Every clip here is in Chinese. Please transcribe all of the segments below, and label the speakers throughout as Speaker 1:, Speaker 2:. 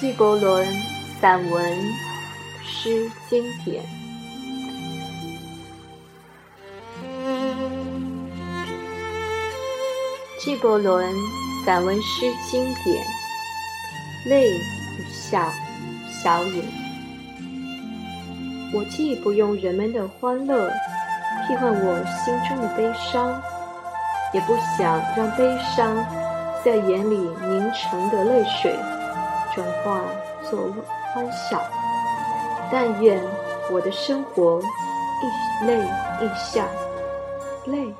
Speaker 1: 纪伯伦散文诗经典。纪伯伦散文诗经典，泪与笑，小影。我既不用人们的欢乐替换我心中的悲伤，也不想让悲伤在眼里凝成的泪水。转化作欢笑，但愿我的生活一泪一笑，泪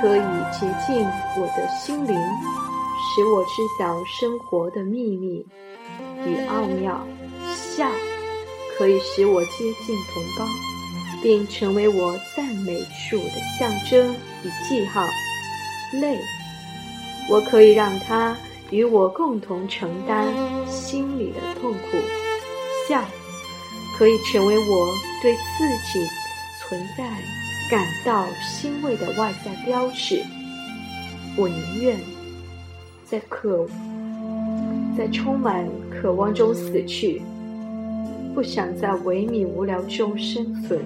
Speaker 1: 可以洁净我的心灵，使我知晓生活的秘密与奥妙；笑可以使我接近同胞，并成为我赞美主的象征与记号；泪，我可以让它。与我共同承担心里的痛苦，笑可以成为我对自己存在感到欣慰的外在标志。我宁愿在渴，在充满渴望中死去，不想在萎靡无聊中生存。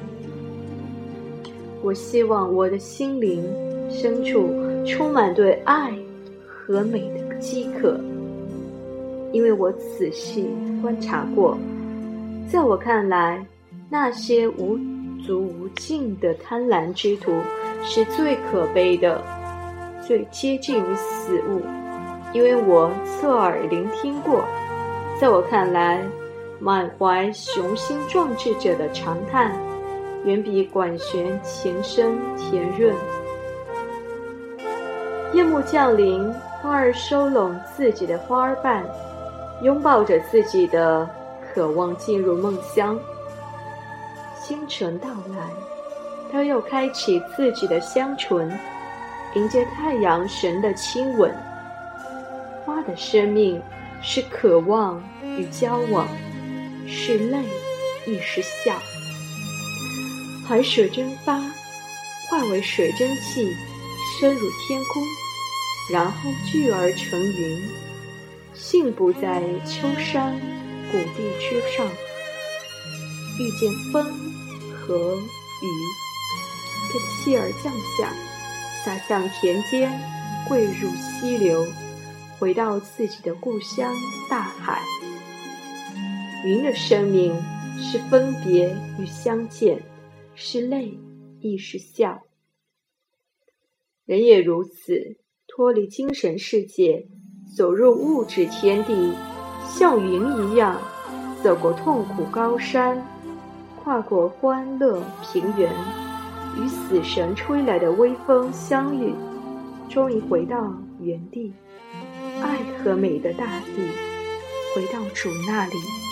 Speaker 1: 我希望我的心灵深处充满对爱和美的。饥渴，因为我仔细观察过，在我看来，那些无足无尽的贪婪之徒是最可悲的，最接近于死物。因为我侧耳聆听过，在我看来，满怀雄心壮志者的长叹，远比管弦琴声甜润。夜幕降临。花儿收拢自己的花瓣，拥抱着自己的渴望进入梦乡。清晨到来，它又开启自己的香唇，迎接太阳神的亲吻。花的生命是渴望与交往，是泪亦是笑。海水蒸发，化为水蒸气，升入天空。然后聚而成云，信步在秋山谷地之上，遇见风和雨，便气儿降下，洒向田间，汇入溪流，回到自己的故乡大海。云的生命是分别与相见，是泪亦是笑，人也如此。脱离精神世界，走入物质天地，像云一样走过痛苦高山，跨过欢乐平原，与死神吹来的微风相遇，终于回到原地，爱和美的大地，回到主那里。